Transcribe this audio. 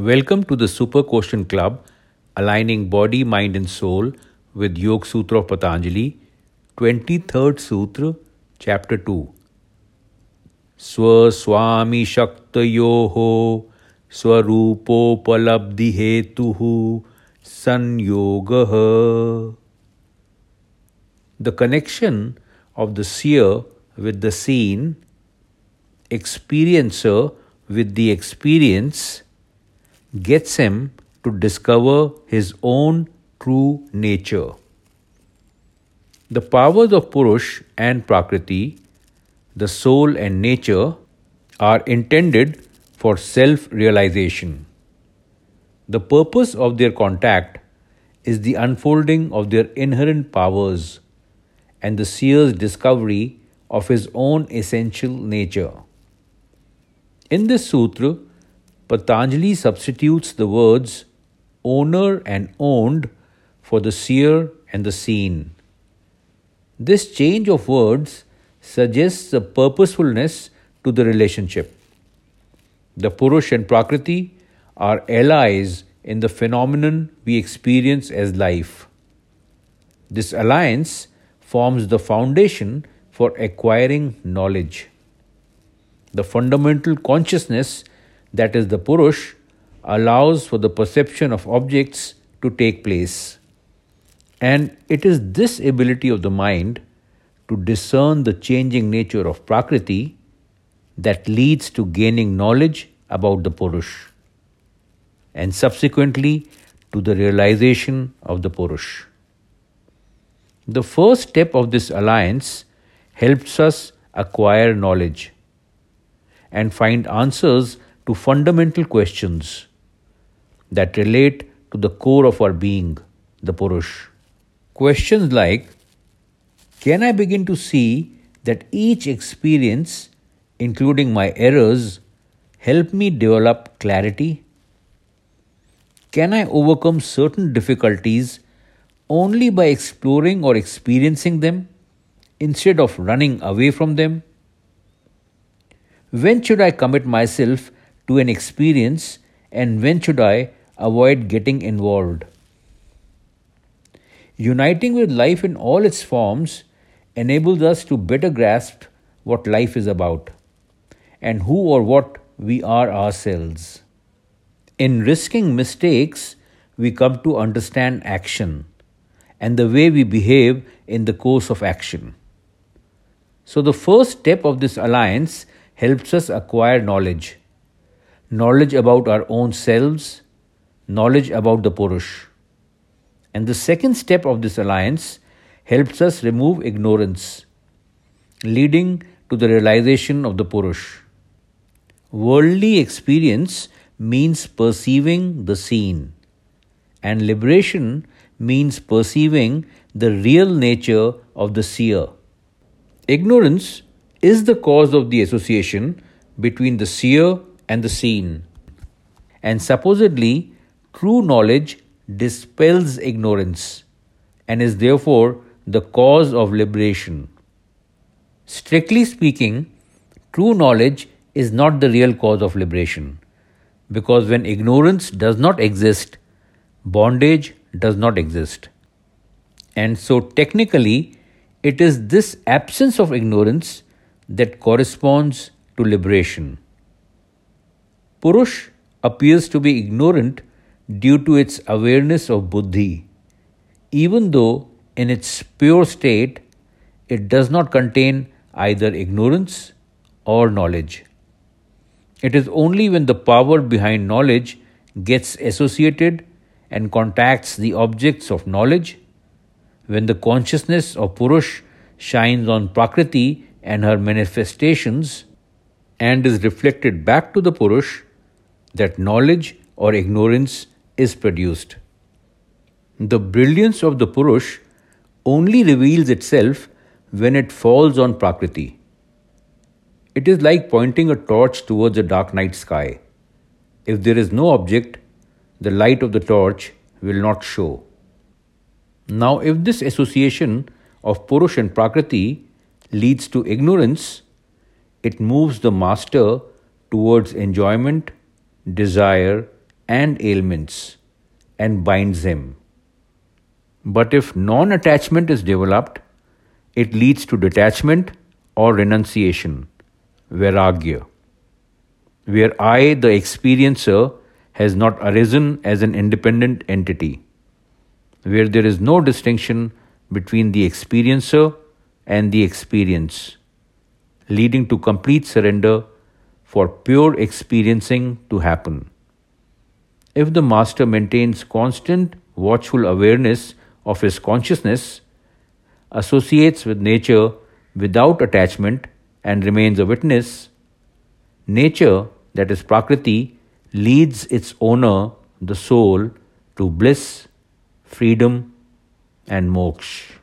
Welcome to the Super Question Club, aligning body, mind, and soul with Yog Sutra of Patanjali, 23rd Sutra, Chapter 2. Swaswami Shaktayoho Swarupopalabdhi Hetuhu Sanyogaha. The connection of the seer with the seen, experiencer with the experience, gets him to discover his own true nature. The powers of Purush and Prakriti, the soul and nature, are intended for self realization. The purpose of their contact is the unfolding of their inherent powers and the seer's discovery of his own essential nature. In this sutra, Patanjali substitutes the words owner and owned for the seer and the seen. This change of words suggests a purposefulness to the relationship. The Purush and Prakriti are allies in the phenomenon we experience as life. This alliance forms the foundation for acquiring knowledge. The fundamental consciousness, that is the Purush, allows for the perception of objects to take place. And it is this ability of the mind to discern the changing nature of Prakriti that leads to gaining knowledge about the Purush and subsequently to the realization of the Purush. The first step of this alliance helps us acquire knowledge and find answers to fundamental questions that relate to the core of our being, the Purush. Questions like Can I begin to see that each experience, including my errors, help me develop clarity? Can I overcome certain difficulties only by exploring or experiencing them instead of running away from them? When should I commit myself to an experience and when should I avoid getting involved? Uniting with life in all its forms enables us to better grasp what life is about and who or what we are ourselves. In risking mistakes, we come to understand action and the way we behave in the course of action. So, the first step of this alliance helps us acquire knowledge knowledge about our own selves, knowledge about the Purush. And the second step of this alliance helps us remove ignorance, leading to the realization of the Purush. Worldly experience means perceiving the seen, and liberation means perceiving the real nature of the seer. Ignorance is the cause of the association between the seer and the seen, and supposedly true knowledge dispels ignorance and is therefore the cause of liberation. Strictly speaking, true knowledge is not the real cause of liberation because when ignorance does not exist, bondage does not exist. And so, technically, it is this absence of ignorance that corresponds to liberation. Purush appears to be ignorant due to its awareness of buddhi, even though in its pure state it does not contain either ignorance or knowledge. It is only when the power behind knowledge gets associated and contacts the objects of knowledge, when the consciousness of Purush shines on Prakriti and her manifestations and is reflected back to the Purush, that knowledge or ignorance is produced. The brilliance of the Purush only reveals itself when it falls on Prakriti. It is like pointing a torch towards a dark night sky. If there is no object, the light of the torch will not show. Now, if this association of Purush and Prakriti leads to ignorance, it moves the master towards enjoyment, desire, and ailments and binds him. But if non attachment is developed, it leads to detachment or renunciation, vairagya, where I, the experiencer, has not arisen as an independent entity, where there is no distinction between the experiencer and the experience, leading to complete surrender for pure experiencing to happen. If the master maintains constant watchful awareness of his consciousness, associates with nature without attachment, and remains a witness, nature, that is Prakriti, leads its owner, the soul, to bliss, freedom, and moksha.